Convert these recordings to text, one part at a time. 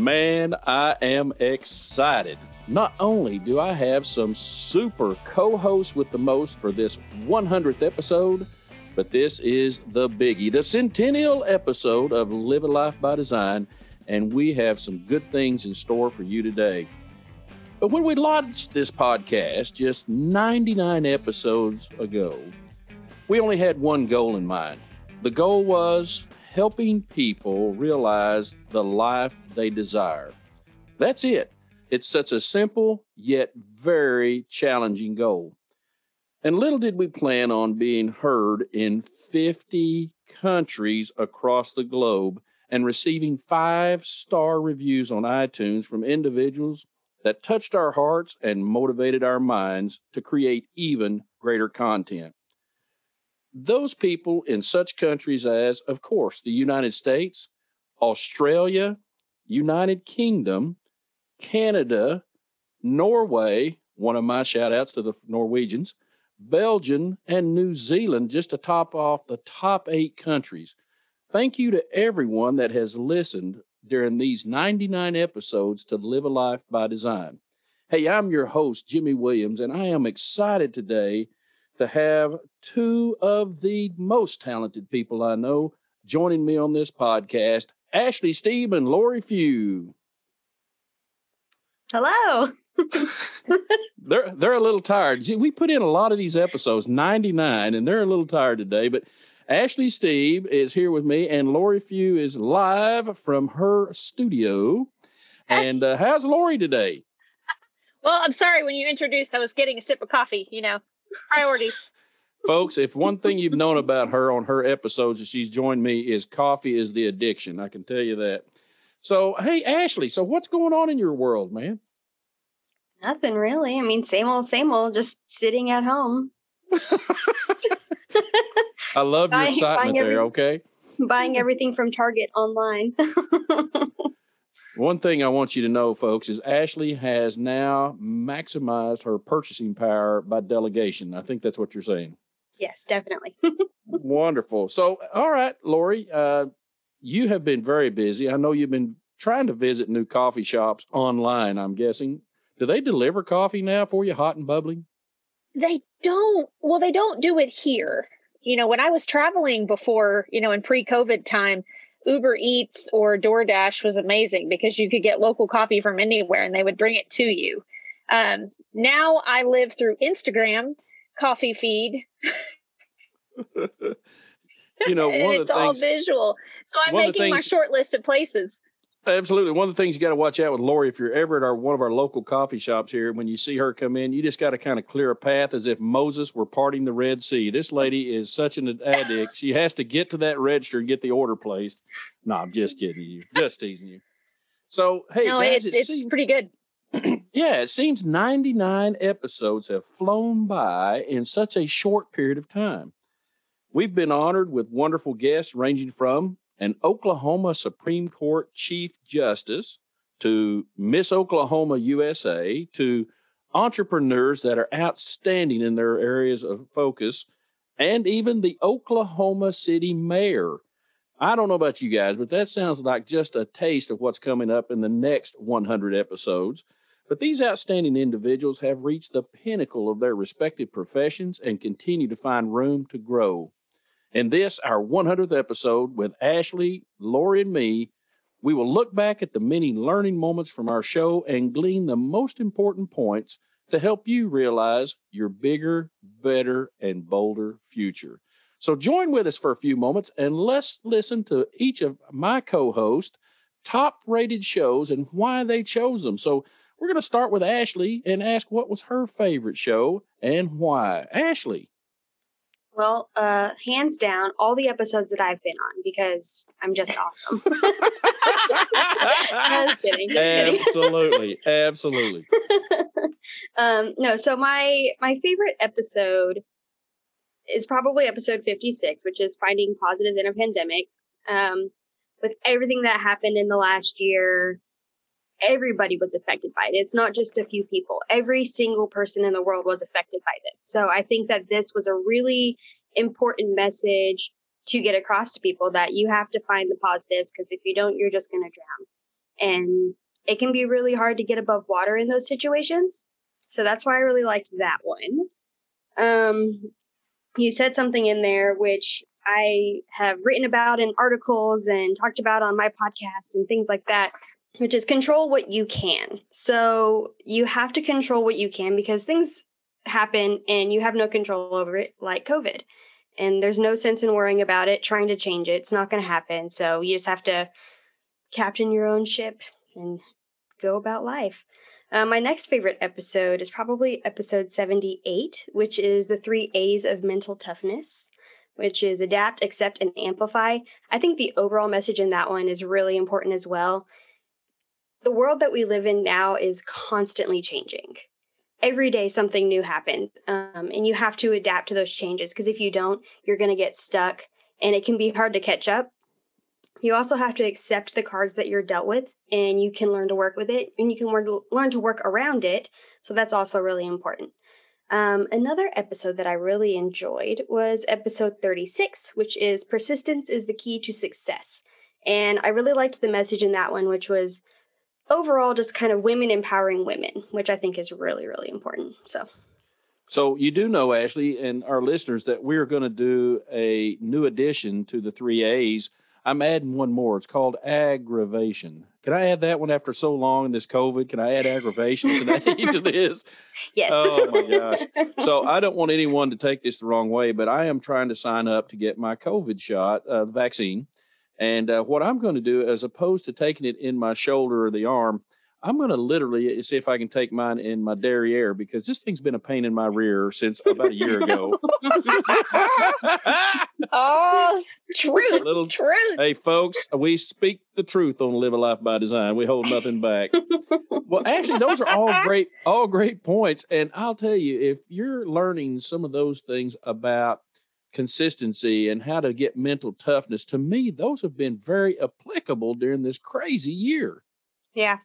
Man, I am excited. Not only do I have some super co hosts with the most for this 100th episode, but this is the biggie, the centennial episode of Live a Life by Design, and we have some good things in store for you today. But when we launched this podcast just 99 episodes ago, we only had one goal in mind. The goal was helping people realize the life they desire. That's it. It's such a simple yet very challenging goal. And little did we plan on being heard in 50 countries across the globe and receiving five star reviews on iTunes from individuals that touched our hearts and motivated our minds to create even greater content. Those people in such countries as, of course, the United States, Australia, United Kingdom, Canada, Norway, one of my shout outs to the Norwegians, Belgium, and New Zealand, just to top off the top eight countries. Thank you to everyone that has listened during these 99 episodes to Live a Life by Design. Hey, I'm your host, Jimmy Williams, and I am excited today to have two of the most talented people I know joining me on this podcast Ashley Steeb and Lori Few. Hello. they're they're a little tired. We put in a lot of these episodes, 99, and they're a little tired today, but Ashley Steeb is here with me, and Lori Few is live from her studio. And uh, how's Lori today? Well, I'm sorry. When you introduced, I was getting a sip of coffee. You know, priorities. Folks, if one thing you've known about her on her episodes as she's joined me is coffee is the addiction. I can tell you that. So, hey, Ashley, so what's going on in your world, man? Nothing really. I mean, same old, same old, just sitting at home. I love your excitement there, every, okay? Buying everything from Target online. One thing I want you to know, folks, is Ashley has now maximized her purchasing power by delegation. I think that's what you're saying. Yes, definitely. Wonderful. So, all right, Lori, uh, you have been very busy. I know you've been trying to visit new coffee shops online, I'm guessing. Do they deliver coffee now for you, hot and bubbling? They don't. Well, they don't do it here. You know, when I was traveling before, you know, in pre COVID time, Uber Eats or DoorDash was amazing because you could get local coffee from anywhere and they would bring it to you. Um, now I live through Instagram coffee feed. you know, and it's all visual. So I'm making things, my short list of places. Absolutely. One of the things you got to watch out with Lori, if you're ever at our one of our local coffee shops here, when you see her come in, you just got to kind of clear a path as if Moses were parting the Red Sea. This lady is such an addict. she has to get to that register and get the order placed. No, I'm just kidding you. Just teasing you. So hey, no, guys, it's, it seems, pretty good. yeah, it seems 99 episodes have flown by in such a short period of time. We've been honored with wonderful guests ranging from an Oklahoma Supreme Court Chief Justice to Miss Oklahoma USA to entrepreneurs that are outstanding in their areas of focus and even the Oklahoma City mayor. I don't know about you guys, but that sounds like just a taste of what's coming up in the next 100 episodes. But these outstanding individuals have reached the pinnacle of their respective professions and continue to find room to grow. In this, our 100th episode with Ashley, Lori, and me, we will look back at the many learning moments from our show and glean the most important points to help you realize your bigger, better, and bolder future. So join with us for a few moments and let's listen to each of my co hosts' top rated shows and why they chose them. So we're going to start with Ashley and ask what was her favorite show and why. Ashley. Well, uh, hands down, all the episodes that I've been on because I'm just awesome. just kidding. Just absolutely, absolutely. um, no, so my my favorite episode is probably episode 56, which is finding positives in a pandemic. Um, with everything that happened in the last year, everybody was affected by it. It's not just a few people. Every single person in the world was affected by this. So I think that this was a really important message to get across to people that you have to find the positives because if you don't, you're just going to drown. and it can be really hard to get above water in those situations. So that's why I really liked that one. Um, you said something in there which I have written about in articles and talked about on my podcast and things like that, which is control what you can. So you have to control what you can because things happen and you have no control over it, like COVID. And there's no sense in worrying about it, trying to change it. It's not going to happen. So you just have to captain your own ship and go about life. Uh, my next favorite episode is probably episode 78, which is the three A's of mental toughness, which is adapt, accept, and amplify. I think the overall message in that one is really important as well. The world that we live in now is constantly changing. Every day, something new happens, um, and you have to adapt to those changes because if you don't, you're going to get stuck and it can be hard to catch up you also have to accept the cards that you're dealt with and you can learn to work with it and you can work, learn to work around it. So that's also really important. Um, another episode that I really enjoyed was episode 36, which is Persistence is the Key to Success. And I really liked the message in that one, which was overall just kind of women empowering women, which I think is really, really important. So. So you do know, Ashley, and our listeners, that we're going to do a new addition to the three A's I'm adding one more. It's called aggravation. Can I add that one after so long in this COVID? Can I add aggravation today to this? Yes. Oh my gosh. So I don't want anyone to take this the wrong way, but I am trying to sign up to get my COVID shot, uh, vaccine. And uh, what I'm going to do, as opposed to taking it in my shoulder or the arm, I'm going to literally see if I can take mine in my derriere because this thing's been a pain in my rear since about a year ago. oh, truth, little, truth. Hey, folks, we speak the truth on Live a Life by Design. We hold nothing back. well, actually, those are all great, all great points. And I'll tell you, if you're learning some of those things about consistency and how to get mental toughness, to me, those have been very applicable during this crazy year. Yeah,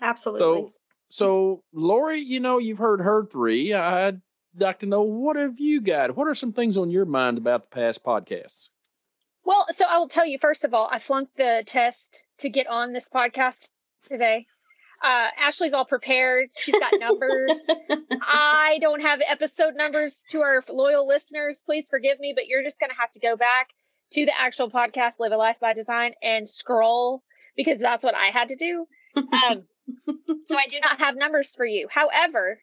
Absolutely. So, so Lori, you know, you've heard her three. I'd like to know what have you got? What are some things on your mind about the past podcasts? Well, so I will tell you first of all, I flunked the test to get on this podcast today. Uh, Ashley's all prepared. She's got numbers. I don't have episode numbers to our loyal listeners. Please forgive me, but you're just going to have to go back to the actual podcast, Live a Life by Design, and scroll because that's what I had to do. Um, so I do not have numbers for you. However,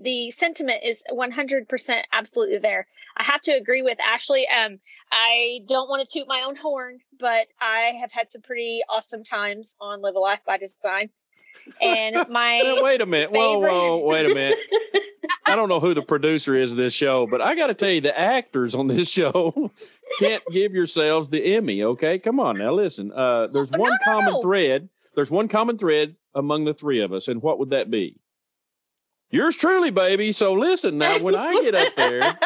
the sentiment is 100% absolutely there. I have to agree with Ashley. Um, I don't want to toot my own horn, but I have had some pretty awesome times on Live a Life by Design. And my wait a minute, favorite... whoa, whoa, wait a minute. I don't know who the producer is of this show, but I got to tell you, the actors on this show can't give yourselves the Emmy. Okay, come on now, listen. Uh, there's one no, common no. thread. There's one common thread among the three of us, and what would that be? Yours truly, baby. So listen now, when I get up there.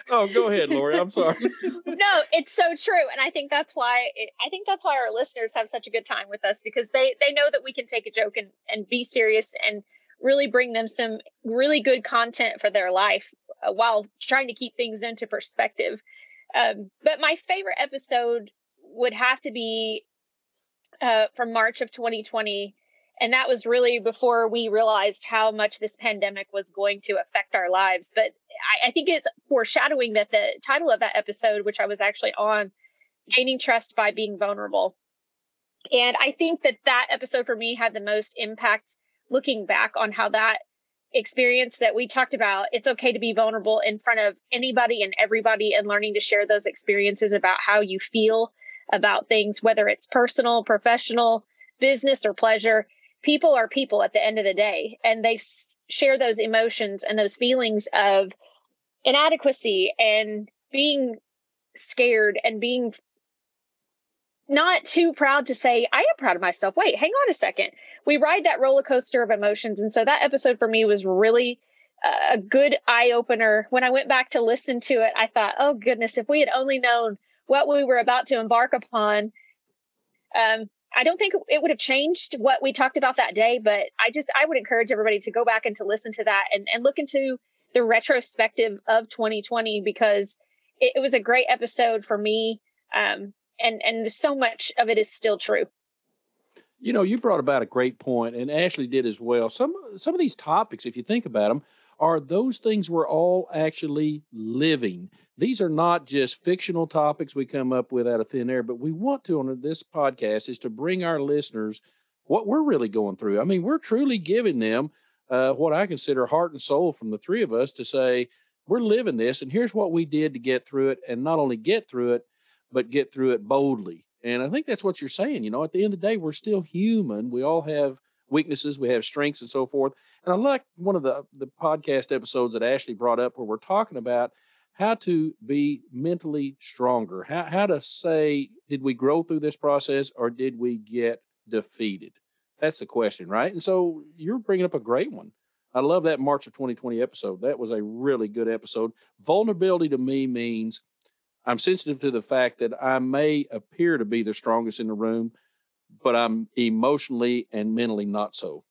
oh, go ahead, Lori. I'm sorry. no, it's so true, and I think that's why it, I think that's why our listeners have such a good time with us because they they know that we can take a joke and and be serious and really bring them some really good content for their life uh, while trying to keep things into perspective. Um, but my favorite episode would have to be uh, from March of 2020. And that was really before we realized how much this pandemic was going to affect our lives. But I, I think it's foreshadowing that the title of that episode, which I was actually on, Gaining Trust by Being Vulnerable. And I think that that episode for me had the most impact looking back on how that experience that we talked about it's okay to be vulnerable in front of anybody and everybody and learning to share those experiences about how you feel about things, whether it's personal, professional, business, or pleasure. People are people at the end of the day, and they s- share those emotions and those feelings of inadequacy and being scared and being not too proud to say, I am proud of myself. Wait, hang on a second. We ride that roller coaster of emotions. And so that episode for me was really a good eye opener. When I went back to listen to it, I thought, oh goodness, if we had only known what we were about to embark upon, um, I don't think it would have changed what we talked about that day, but I just I would encourage everybody to go back and to listen to that and, and look into the retrospective of 2020 because it, it was a great episode for me. Um, and and so much of it is still true. You know, you brought about a great point, and Ashley did as well. Some some of these topics, if you think about them, are those things we're all actually living. These are not just fictional topics we come up with out of thin air, but we want to on this podcast is to bring our listeners what we're really going through. I mean, we're truly giving them uh, what I consider heart and soul from the three of us to say, we're living this, and here's what we did to get through it, and not only get through it, but get through it boldly. And I think that's what you're saying. You know, at the end of the day, we're still human. We all have weaknesses, we have strengths, and so forth. And I like one of the uh, the podcast episodes that Ashley brought up, where we're talking about how to be mentally stronger. How how to say, did we grow through this process, or did we get defeated? That's the question, right? And so you're bringing up a great one. I love that March of 2020 episode. That was a really good episode. Vulnerability to me means I'm sensitive to the fact that I may appear to be the strongest in the room, but I'm emotionally and mentally not so.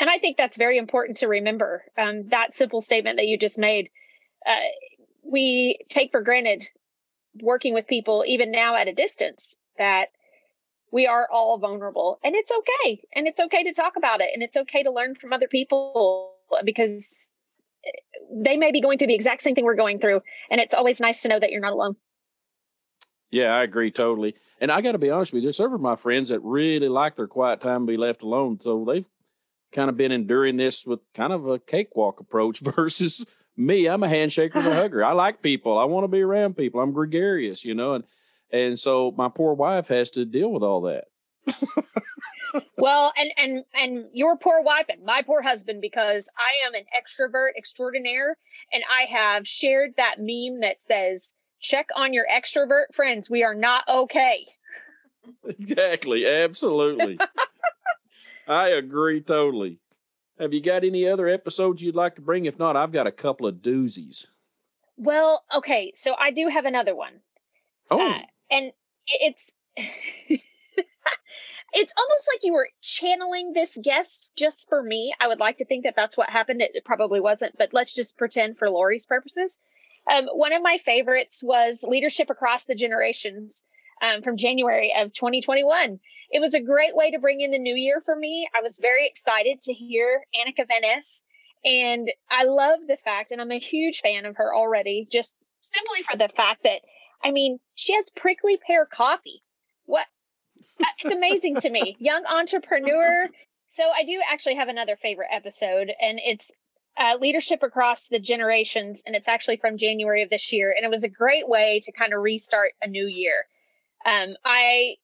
And I think that's very important to remember. Um, that simple statement that you just made. Uh, we take for granted working with people, even now at a distance, that we are all vulnerable and it's okay and it's okay to talk about it and it's okay to learn from other people because eh, they may be going through the exact same thing we're going through and it's always nice to know that you're not alone yeah i agree totally and i got to be honest with you there's several of my friends that really like their quiet time to be left alone so they've kind of been enduring this with kind of a cakewalk approach versus me i'm a handshaker and a hugger i like people i want to be around people i'm gregarious you know and and so my poor wife has to deal with all that. Well and and and your poor wife and my poor husband because i am an extrovert extraordinaire and i have shared that meme that says check on your extrovert friends. We are not okay. Exactly. Absolutely. I agree totally. Have you got any other episodes you'd like to bring? If not i've got a couple of doozies. Well okay so i do have another one. Oh. Uh, and it's it's almost like you were channeling this guest just for me. I would like to think that that's what happened. It, it probably wasn't, but let's just pretend for Lori's purposes. Um, one of my favorites was Leadership Across the Generations um, from January of 2021. It was a great way to bring in the new year for me. I was very excited to hear Annika Van Nest. And I love the fact, and I'm a huge fan of her already, just simply for the fact that I mean, she has prickly pear coffee. What? Uh, it's amazing to me. Young entrepreneur. So I do actually have another favorite episode, and it's uh, leadership across the generations, and it's actually from January of this year, and it was a great way to kind of restart a new year. Um, I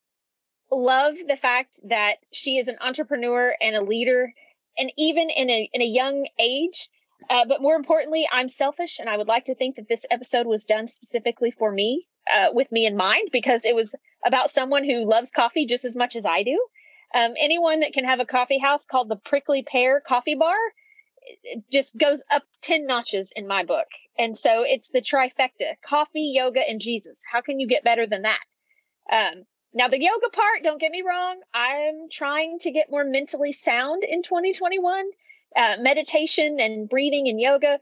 love the fact that she is an entrepreneur and a leader, and even in a in a young age, uh, but more importantly, I'm selfish, and I would like to think that this episode was done specifically for me, uh, with me in mind, because it was about someone who loves coffee just as much as I do. Um, anyone that can have a coffee house called the Prickly Pear Coffee Bar just goes up 10 notches in my book. And so it's the trifecta coffee, yoga, and Jesus. How can you get better than that? Um, now, the yoga part, don't get me wrong, I'm trying to get more mentally sound in 2021 uh, meditation and breathing and yoga.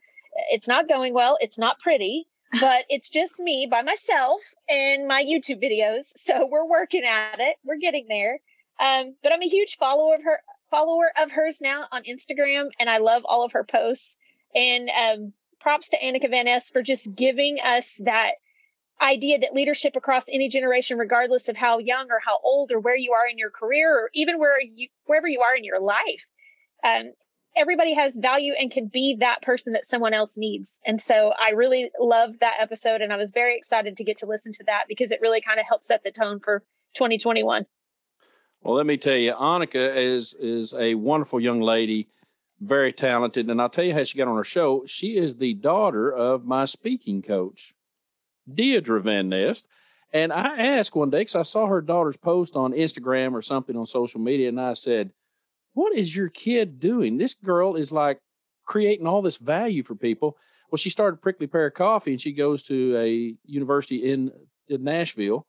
It's not going well. It's not pretty, but it's just me by myself and my YouTube videos. So we're working at it. We're getting there. Um, but I'm a huge follower of her follower of hers now on Instagram, and I love all of her posts. And um, props to Annika Van Nest for just giving us that idea that leadership across any generation, regardless of how young or how old or where you are in your career, or even where you wherever you are in your life, um, everybody has value and can be that person that someone else needs. And so I really loved that episode and I was very excited to get to listen to that because it really kind of helped set the tone for 2021. Well, let me tell you, Annika is is a wonderful young lady, very talented, and I'll tell you how she got on her show. She is the daughter of my speaking coach, Deidre Van Nest. And I asked one day because I saw her daughter's post on Instagram or something on social media, and I said, what is your kid doing? This girl is like creating all this value for people. Well, she started Prickly Pear Coffee and she goes to a university in, in Nashville.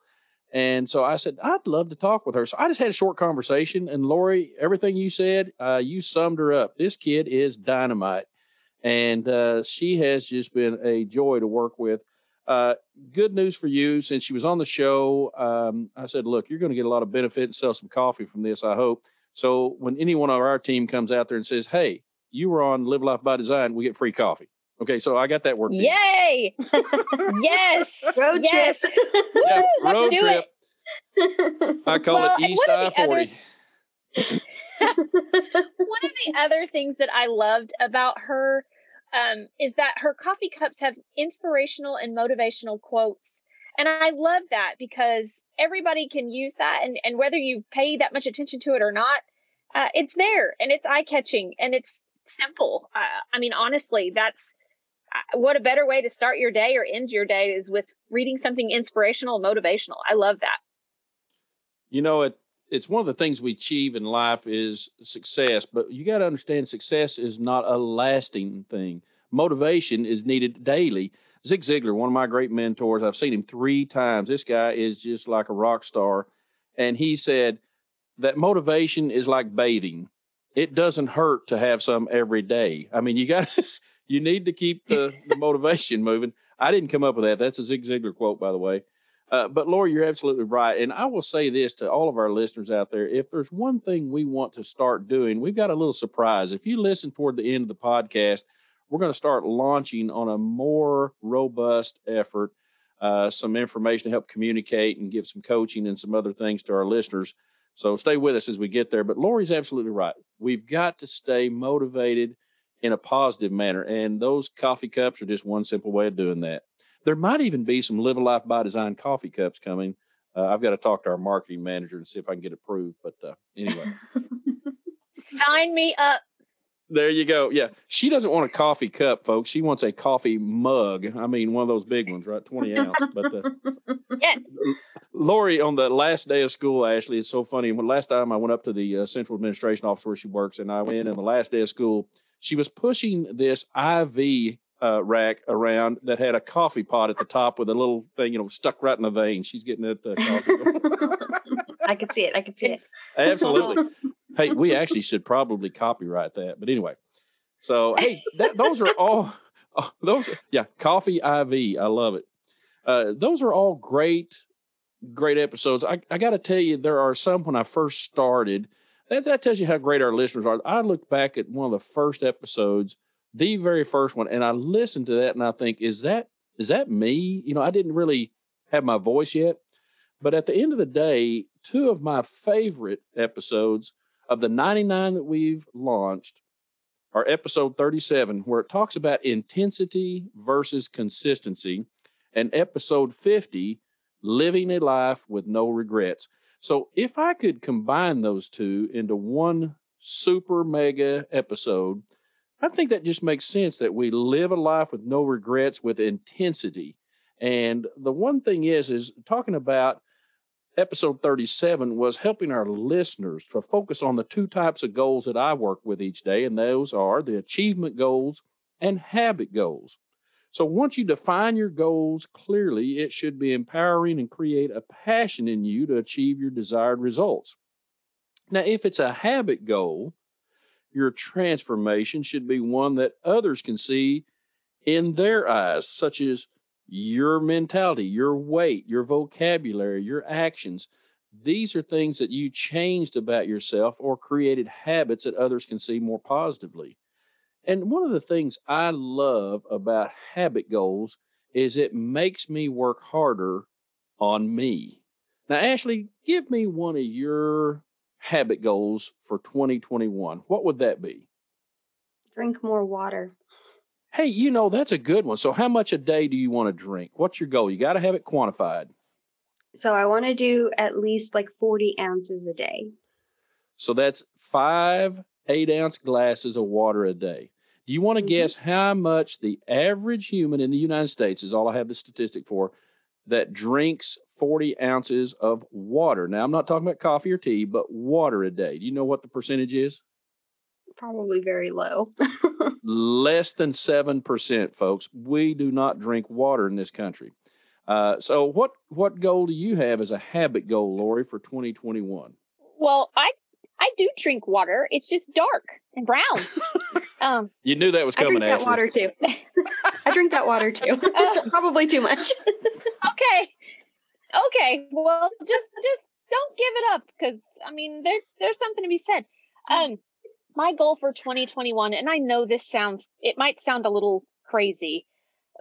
And so I said, I'd love to talk with her. So I just had a short conversation. And Lori, everything you said, uh, you summed her up. This kid is dynamite. And uh, she has just been a joy to work with. uh, good news for you. Since she was on the show, um, I said, look, you're going to get a lot of benefit and sell some coffee from this, I hope. So when anyone on our team comes out there and says, hey, you were on Live Life by Design, we get free coffee. Okay, so I got that worked. Yay! yes, road yes. trip. Woo, Yeah, let's road do trip. it. I call Well, it East one I of the other- 40. One of the other things that I loved about her um, is that her coffee cups have inspirational and motivational quotes. And I love that because everybody can use that. And, and whether you pay that much attention to it or not, uh, it's there and it's eye catching and it's simple. Uh, I mean, honestly, that's what a better way to start your day or end your day is with reading something inspirational motivational. I love that. You know, it it's one of the things we achieve in life is success, but you got to understand success is not a lasting thing. Motivation is needed daily. Zig Ziglar, one of my great mentors, I've seen him three times. This guy is just like a rock star. And he said that motivation is like bathing. It doesn't hurt to have some every day. I mean, you got you need to keep the, the motivation moving. I didn't come up with that. That's a Zig Ziglar quote, by the way. Uh, but Lori, you're absolutely right. And I will say this to all of our listeners out there if there's one thing we want to start doing, we've got a little surprise. If you listen toward the end of the podcast, we're going to start launching on a more robust effort, uh, some information to help communicate and give some coaching and some other things to our listeners. So stay with us as we get there. But Lori's absolutely right. We've got to stay motivated in a positive manner. And those coffee cups are just one simple way of doing that. There might even be some Live a Life by Design coffee cups coming. Uh, I've got to talk to our marketing manager and see if I can get approved. But uh, anyway, Sign me up. there you go. Yeah, she doesn't want a coffee cup, folks. She wants a coffee mug. I mean, one of those big ones, right? 20 ounce. But uh, Yes. Lori, on the last day of school, Ashley, it's so funny. When last time I went up to the uh, central administration office where she works, and I went in on the last day of school, she was pushing this IV uh, rack around that had a coffee pot at the top with a little thing, you know, stuck right in the vein. She's getting at the coffee. I could see it. I could see it. Absolutely. hey, we actually should probably copyright that. But anyway, so hey, that, those are all oh, those. Yeah, coffee IV. I love it. Uh, those are all great, great episodes. I, I got to tell you, there are some when I first started. That, that tells you how great our listeners are. I look back at one of the first episodes, the very first one, and I listen to that and I think, is that is that me? You know, I didn't really have my voice yet. But at the end of the day, two of my favorite episodes of the 99 that we've launched are episode 37, where it talks about intensity versus consistency, and episode 50, living a life with no regrets. So if I could combine those two into one super mega episode, I think that just makes sense that we live a life with no regrets with intensity. And the one thing is, is talking about episode 37 was helping our listeners to focus on the two types of goals that I work with each day, and those are the achievement goals and habit goals. So once you define your goals clearly, it should be empowering and create a passion in you to achieve your desired results. Now, if it's a habit goal, your transformation should be one that others can see in their eyes, such as your mentality, your weight, your vocabulary, your actions. These are things that you changed about yourself or created habits that others can see more positively. And one of the things I love about habit goals is it makes me work harder on me. Now, Ashley, give me one of your habit goals for 2021. What would that be? Drink more water. Hey, you know, that's a good one. So, how much a day do you want to drink? What's your goal? You got to have it quantified. So I want to do at least like 40 ounces a day. So, that's five eight ounce glasses of water a day. Do you want to Mhm. guess how much the average human in the United States is all I have the statistic for that drinks 40 ounces of water? Now, I'm not talking about coffee or tea, but water a day. Do you know what the percentage is? Probably very low. less than 7% folks we do not drink water in this country uh, so what what goal do you have as a habit goal lori for 2021 Well, I I do drink water. It's just dark and brown. um, you knew that was coming. I drink that water too. I I drink that water too. Probably too much. okay. Okay. Well, just just don't give it up because I mean there there's something to be said. Um my goal for 2021 and I know this sounds it might sound a little crazy,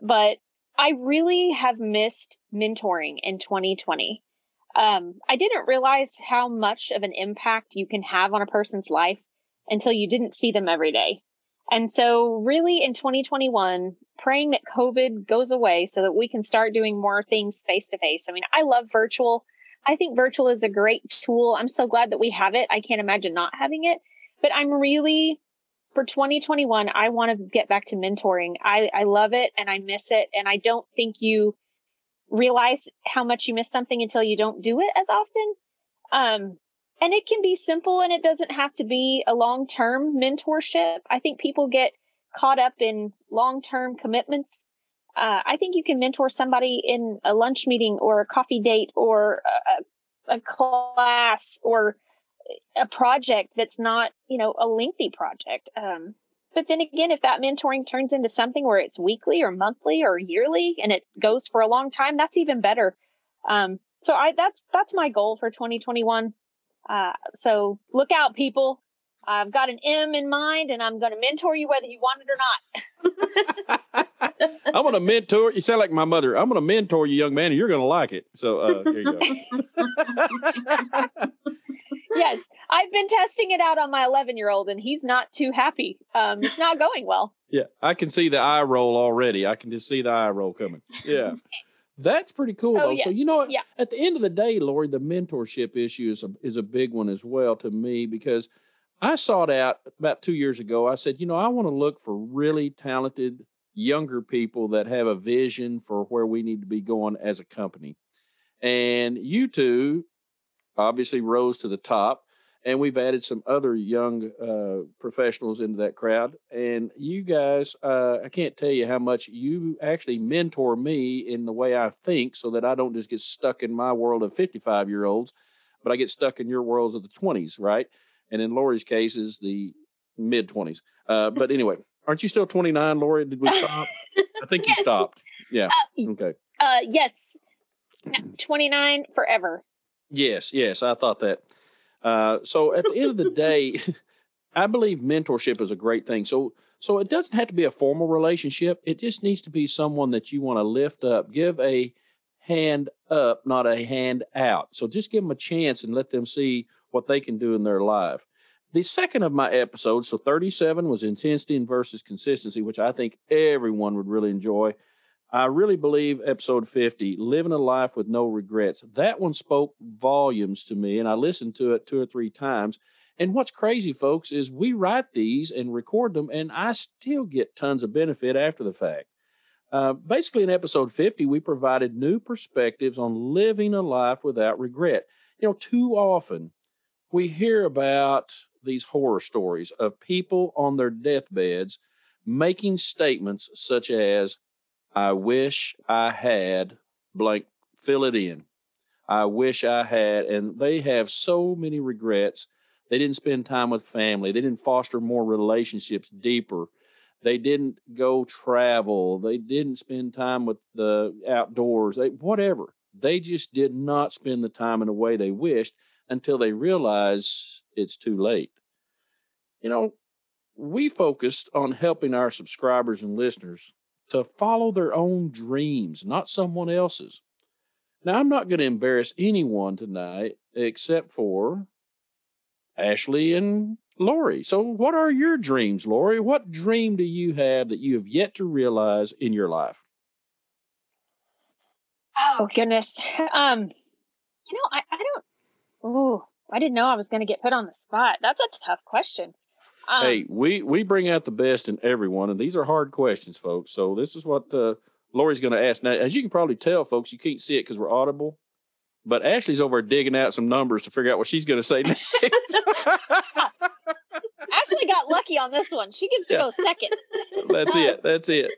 but I really have missed mentoring in 2020. Um, I didn't realize how much of an impact you can have on a person's life until you didn't see them every day. And so, really, in 2021, praying that COVID goes away so that we can start doing more things face to face. I mean, I love virtual. I think virtual is a great tool. I'm so glad that we have it. I can't imagine not having it. But I'm really, for 2021, I want to get back to mentoring. I, I love it and I miss it. And I don't think you realize how much you miss something until you don't do it as often. Um, and it can be simple and it doesn't have to be a long term mentorship. I think people get caught up in long term commitments. Uh, I think you can mentor somebody in a lunch meeting or a coffee date or a, a class or a project that's not, you know, a lengthy project. Um, but then again, if that mentoring turns into something where it's weekly or monthly or yearly and it goes for a long time, that's even better. Um, so I that's that's my goal for 2021. Uh, so look out, people. I've got an M in mind, and I'm going to mentor you whether you want it or not. I'm going to mentor. You sound like my mother. I'm going to mentor you, young man, and you're going to like it. So uh, there you go. yes, I've been testing it out on my 11 year old, and he's not too happy. Um, it's not going well. Yeah, I can see the eye roll already. I can just see the eye roll coming. Yeah. That's pretty cool, oh, though. Yeah. So you know what? Yeah. At the end of the day, Lori, the mentorship issue is a, is a big one as well to me because I sought out about two years ago. I said, you know, I want to look for really talented younger people that have a vision for where we need to be going as a company. And you two obviously rose to the top and we've added some other young uh, professionals into that crowd. And you guys, uh, I can't tell you how much you actually mentor me in the way I think, so that I don't just get stuck in my world of fifty-five year olds, but I get stuck in your worlds of the twenties, right? And in Lori's case, is the mid twenties. Uh, but anyway, aren't you still twenty-nine, Lori? Did we stop? I think yes. you stopped. Yeah. Uh, okay. Uh, yes. Twenty-nine forever. Yes, yes, I thought that. Uh, so at the end of the day, I believe mentorship is a great thing. So so it doesn't have to be a formal relationship. It just needs to be someone that you want to lift up, give a hand up, not a hand out. So just give them a chance and let them see what they can do in their life. The second of my episodes, so 37 was intensity versus consistency, which I think everyone would really enjoy. I really believe episode 50, Living a Life with No Regrets, that one spoke volumes to me, and I listened to it two or three times. And what's crazy, folks, is we write these and record them, and I still get tons of benefit after the fact. Uh, basically, in episode 50, we provided new perspectives on living a life without regret. You know, too often we hear about these horror stories of people on their deathbeds making statements such as, I wish I had blank, fill it in. I wish I had. And they have so many regrets. They didn't spend time with family, they didn't foster more relationships deeper. They didn't go travel. They didn't spend time with the outdoors. They, whatever. They just did not spend the time in the way they wished until they realize it's too late. You know, we focused on helping our subscribers and listeners to follow their own dreams, not someone else's. Now, I'm not going to embarrass anyone tonight except for Ashley and Lori. So, what are your dreams, Lori? What dream do you have that you have yet to realize in your life? Oh goodness. Um, you know, I, I don't. Oh, I didn't know I was going to get put on the spot. That's a tough question. Um, hey, we we bring out the best in everyone, and these are hard questions, folks. So this is what uh, Lori's going to ask. Now, as you can probably tell, folks, you can't see it because we're audible, but Ashley's over digging out some numbers to figure out what she's going to say next. Ashley got lucky on this one. She gets to yeah. go second. That's it. That's it.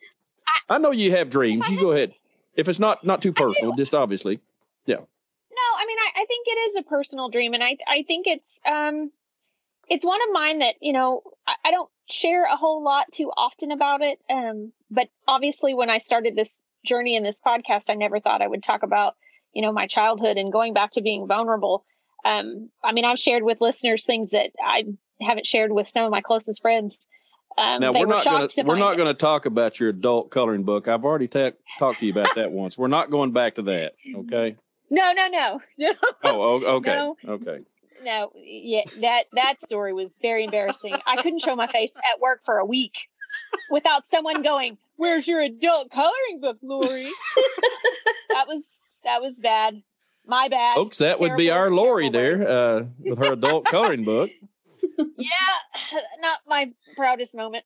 I, I, know you have dreams. You go ahead. If it's not not too personal, just obviously, yeah. No, I mean, I, I think it is a personal dream, and I I think it's um it's one of mine that you know I, I, don't share a whole lot too often about it um but obviously, when I started this journey in this podcast, I never thought I would talk about, you know, my childhood and going back to being vulnerable. Um, I mean, I've shared with listeners things that I haven't shared with some of my closest friends. Um, now we're not going to we're not going to talk about your adult coloring book. I've already ta- talked to you about that once. We're not going back to that. Okay. No, no, no, no. Oh, okay, no. okay. No, yeah, that that story was very embarrassing. I couldn't show my face at work for a week without someone going, "Where's your adult coloring book, Lori?" that was that was bad. My bad. Folks, that terrible, would be our Lori there uh, with her adult coloring book. Yeah, not my proudest moment.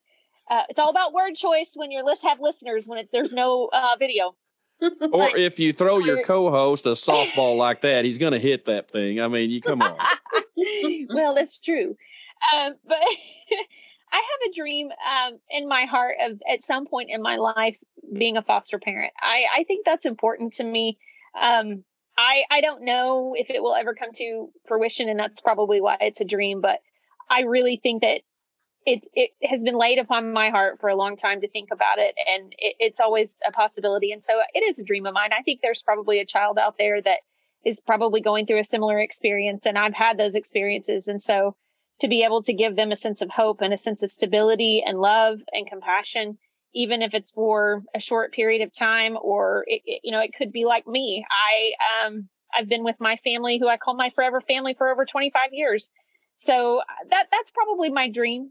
Uh, it's all about word choice when your list have listeners when it, there's no uh, video. Or if you throw your co-host a softball like that, he's going to hit that thing. I mean, you come on. well, that's true. Um, but I have a dream um, in my heart of at some point in my life being a foster parent. I, I think that's important to me. Um, I I don't know if it will ever come to fruition, and that's probably why it's a dream. But I really think that it it has been laid upon my heart for a long time to think about it, and it, it's always a possibility. And so it is a dream of mine. I think there's probably a child out there that is probably going through a similar experience, and I've had those experiences, and so to be able to give them a sense of hope and a sense of stability and love and compassion even if it's for a short period of time or it, it, you know it could be like me i um i've been with my family who i call my forever family for over 25 years so that that's probably my dream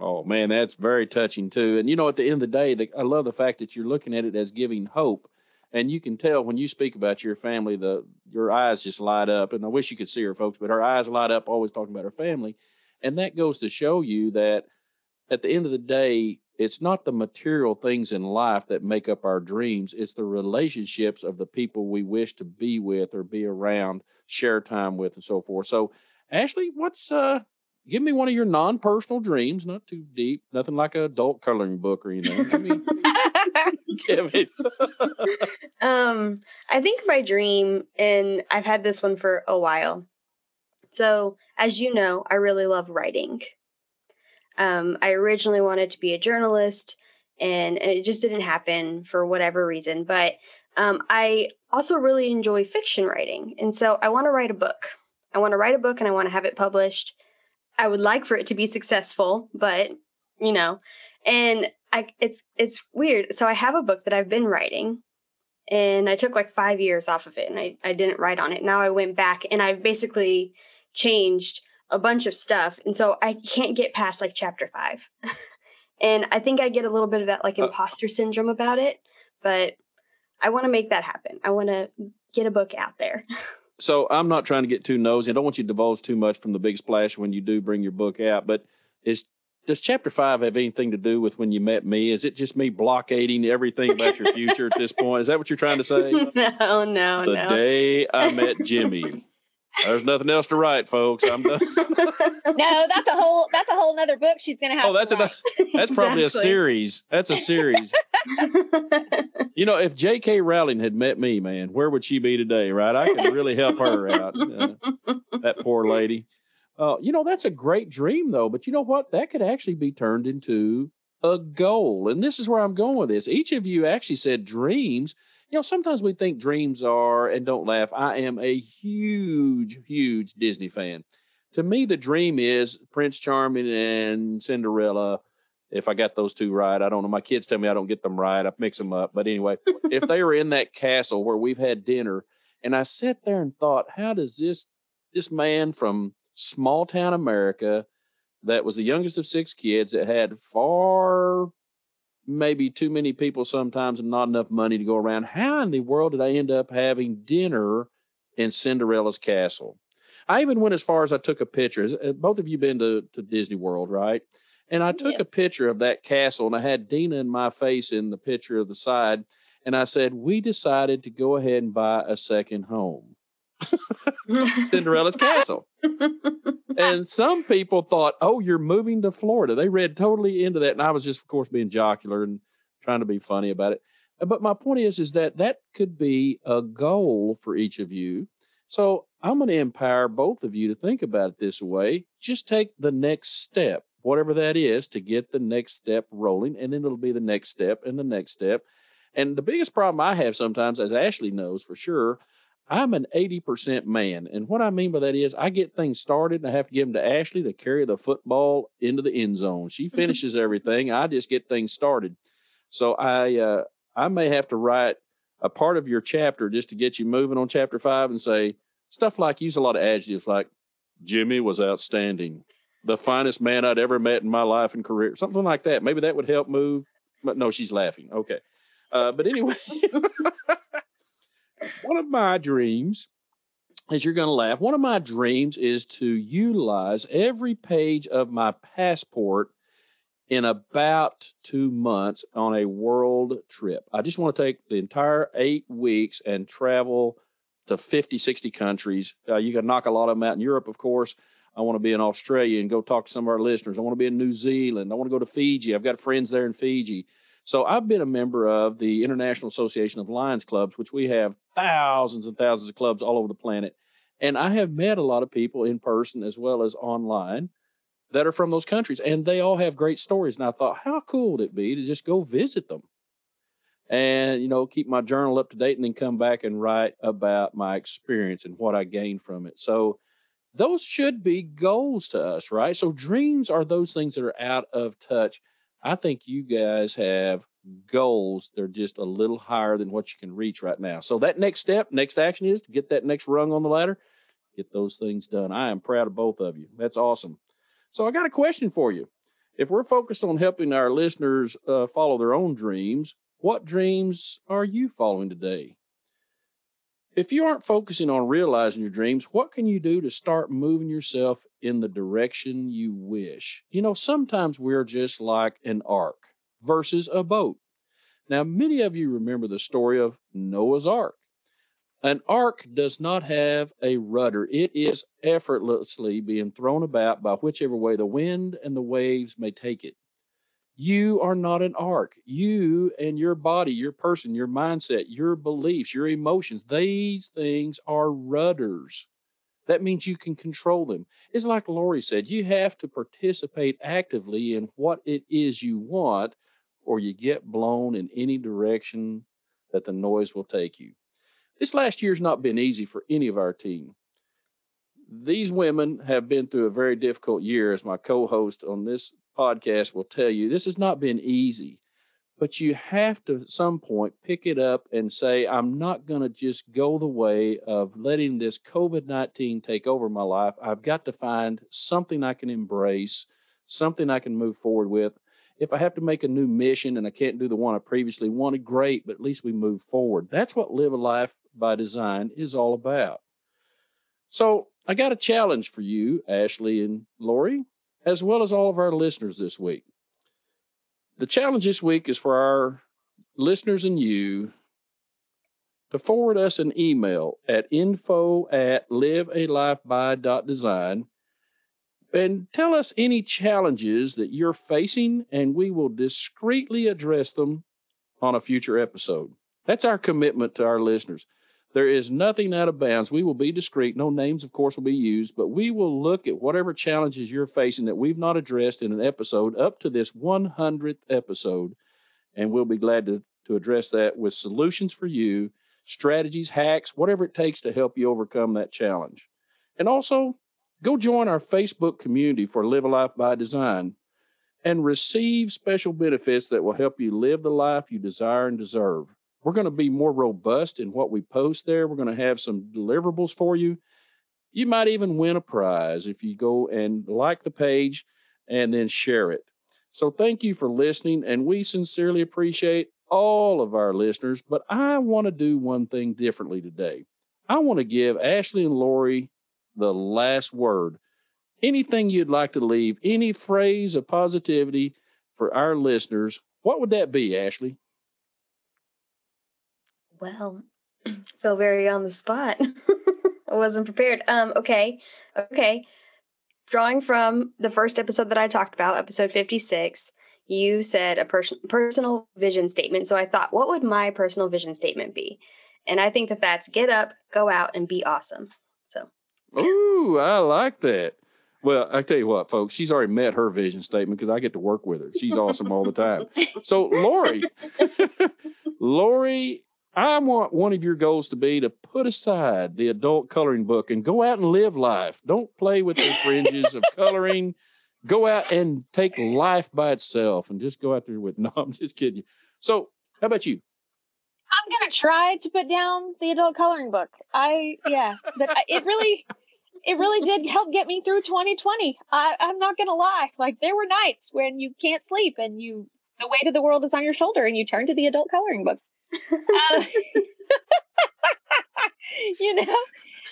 oh man that's very touching too. And you know at the end of the day the, i love the fact that you're looking at it as giving hope. And you can tell when you speak about your family the your eyes just light up. And i wish you could see her folks but her eyes light up always talking about her family. And that goes to show you that at the end of the day it's not the material things in life that make up our dreams. It's the relationships of the people we wish to be with or be around share time with and so forth. So ashley what's uh give me one of your non-personal dreams not too deep nothing like an adult coloring book or anything i mean give me um i think my dream and i've had this one for a while so as you know i really love writing um, I originally wanted to be a journalist, and, and, it just didn't happen for whatever reason. But um, I also really enjoy fiction writing, and so I want to write a book. I want to write a book, and I want to have it published. I would like for it to be successful, but you know, and I it's it's weird. So I have a book that I've been writing, and I took like five years off of it, and I I didn't write on it. Now I went back, and I've basically changed a bunch of stuff. And so I can't get past like chapter five. and I think I get a little bit of that like uh imposter syndrome about it, but I want to make that happen. I want to get a book out there. so I'm not trying to get too nosy. I don't want you to divulge too much from the big splash when you do bring your book out, but is does chapter five have anything to do with when you met me? Is it just me blockading everything about your future at this point? Is that what you're trying to say? No, no, the no. The day I met Jimmy. There's nothing else to write, folks. I'm done. no, that's a whole that's a whole another book she's gonna have. Oh, that's a that's exactly. probably a series. That's a series. you know, if J.K. Rowling had met me, man, where would she be today? Right? I could really help her out. Uh, that poor lady. Uh, you know, that's a great dream, though. But you know what? That could actually be turned into a goal. And this is where I'm going with this. Each of you actually said dreams you know, sometimes we think dreams are, and don't laugh, I am a huge, huge Disney fan. To me, the dream is Prince Charming and Cinderella. If I got those two right, I don't know. My kids tell me I don't get them right. I mix them up. But anyway, if they were in that castle where we've had dinner, and I sat there and thought, how does this this man from small town America that was the youngest of six kids that had far maybe too many people sometimes and not enough money to go around. How in the world did I end up having dinner in Cinderella's castle? I even went as far as I took a picture. Uh, both of you been to, to Disney World, right? And I took yeah. a picture of that castle and I had Dina in my face in the picture of the side. And I said, We decided to go ahead and buy a second home. Cinderella's castle. and some people thought, oh, you're moving to Florida. They read totally into that. And I was just, of course, being jocular and trying to be funny about it. But my point is, is that that could be a goal for each of you. So I'm going to empower both of you to think about it this way. Just take the next step. whatever that is to get the next step rolling. And then it'll be the next step and the next step. And the biggest problem I have sometimes, as Ashley knows for sure, I'm an 80% man. And what I mean by that is I get things started and I have to give them to Ashley to carry the football into the end zone. She finishes everything. I just get things started. So I uh, I may have to write a part of your chapter just to get you moving on chapter five and say stuff like use a lot of adjectives like Jimmy was outstanding, the finest man I'd ever met in my life and career, something like that. Maybe that would help move. But no, she's laughing. Okay. Uh, but anyway, one of my dreams, as you're going to laugh, one of my dreams is to utilize every page of my passport in about two months on a world trip. I just want to take the entire eight weeks and travel to 50, 60 countries. Uh, you can knock a lot of them out in Europe, of course. I want to be in Australia and go talk to some of our listeners. I want to be in New Zealand. I want to go to Fiji. I've got friends there in Fiji. So I've been a member of the International Association of Lions Clubs, which we have thousands and thousands of clubs all over the planet. And I have met a lot of people in person as well as online that are from those countries, and they all have great stories. And I thought, how cool would it be to just go visit them and, you know, keep my journal up to date and then come back and write about my experience and what I gained from it. So, those should be goals to us, right? So, dreams are those things that are out of touch I think you guys have goals. They're just a little higher than what you can reach right now. So that next step, next action is to get that next rung on the ladder, get those things done. I am proud of both of you. That's awesome. So I got a question for you. If we're focused on helping our listeners uh, follow their own dreams, what dreams are you following today? If you aren't focusing on realizing your dreams, what can you do to start moving yourself in the direction you wish? You know, sometimes we're just like an ark versus a boat. Now, many of you remember the story of Noah's Ark. An ark does not have a rudder. It is effortlessly being thrown about by whichever way the wind and the waves may take it. You are not an ark. You and your body, your person, your mindset, your beliefs, your emotions, these things are rudders. That means you can control them. It's like Lori said, you have to participate actively in what it is you want, or you get blown in any direction that the noise will take you. This last year's not been easy for any of our team. These women have been through a very difficult year, as my co host on this podcast will tell you this has not been easy, but you have to at some point pick it up and say, I'm not going to just go the way of letting this COVID 19 take over my life. I've got to find something I can embrace, something I can move forward with. If I have to make a new mission and I can't do the one I previously wanted, great, but at least we move forward. That's what Live a Life by Design is all about. So I got a challenge for you, Ashley and Lori as well as all of our listeners this week. The challenge this week is for our listeners and you to forward us an email at info at livealifeby.design and tell us any challenges that you're facing, and we will discreetly address them on a future episode. That's our commitment to our listeners. There is nothing out of bounds. We will be discreet. No names, of course, will be used, but we will look at whatever challenges you're facing that we've not addressed in an episode up to this 100th episode. And we'll be glad to, to address that with solutions for you, strategies, hacks, whatever it takes to help you overcome that challenge. And also, go join our Facebook community for Live a Life by Design and receive special benefits that will help you live the life you desire and deserve. We're going to be more robust in what we post there. We're going to have some deliverables for you. You might even win a prize if you go and like the page and then share it. So thank you for listening, and we sincerely appreciate all of our listeners. But I want to do one thing differently today. I want to give Ashley and Lori the last word. Anything you'd like to leave, any phrase of positivity for our listeners, what would that be, Ashley? Well, feel very on the spot. I wasn't prepared. Um, okay. Okay. Drawing from the first episode that I talked about, episode 56, you said a pers- personal vision statement. So I thought, what would my personal vision statement be? And I think that that's get up, go out, and be awesome. So. Ooh, I like that. Well, I tell you what, folks, she's already met her vision statement because I get to work with her. She's awesome all the time. So, Lori, Lori, I want one of your goals to be to put aside the adult coloring book and go out and live life. Don't play with the fringes of coloring. Go out and take life by itself and just go out there with. No, I'm just kidding you. So, how about you? I'm gonna try to put down the adult coloring book. I yeah, but it really, it really did help get me through 2020. I, I'm not gonna lie. Like there were nights when you can't sleep and you the weight of the world is on your shoulder and you turn to the adult coloring book. Uh, you know.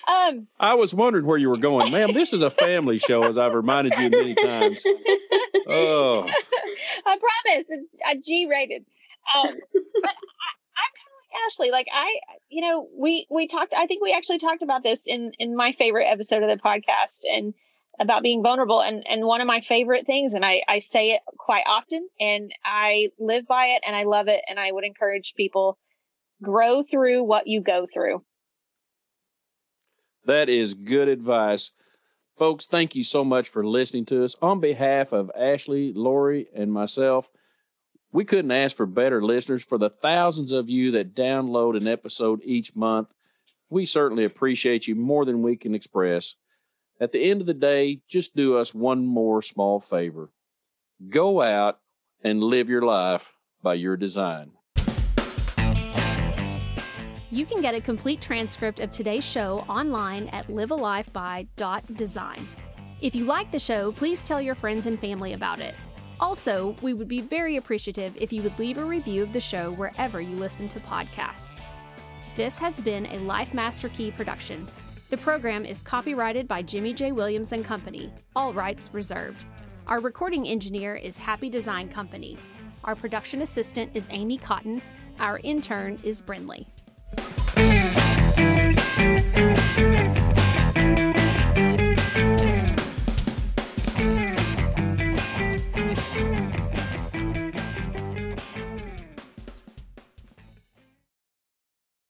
Um, I was wondering where you were going, ma'am. This is a family show, as I've reminded you many times. Oh, I promise it's a G rated. Um, but Ashley, like I, you know, we we talked. I think we actually talked about this in in my favorite episode of the podcast and about being vulnerable. And and one of my favorite things, and I I say it quite often, and I live by it, and I love it, and I would encourage people grow through what you go through. That is good advice. Folks, thank you so much for listening to us. On behalf of Ashley, Lori, and myself, we couldn't ask for better listeners. For the thousands of you that download an episode each month, we certainly appreciate you more than we can express. At the end of the day, just do us one more small favor go out and live your life by your design. You can get a complete transcript of today's show online at livealifeby.design. If you like the show, please tell your friends and family about it. Also, we would be very appreciative if you would leave a review of the show wherever you listen to podcasts. This has been a Life Master Key production. The program is copyrighted by Jimmy J. Williams and Company, all rights reserved. Our recording engineer is Happy Design Company. Our production assistant is Amy Cotton. Our intern is Brinley.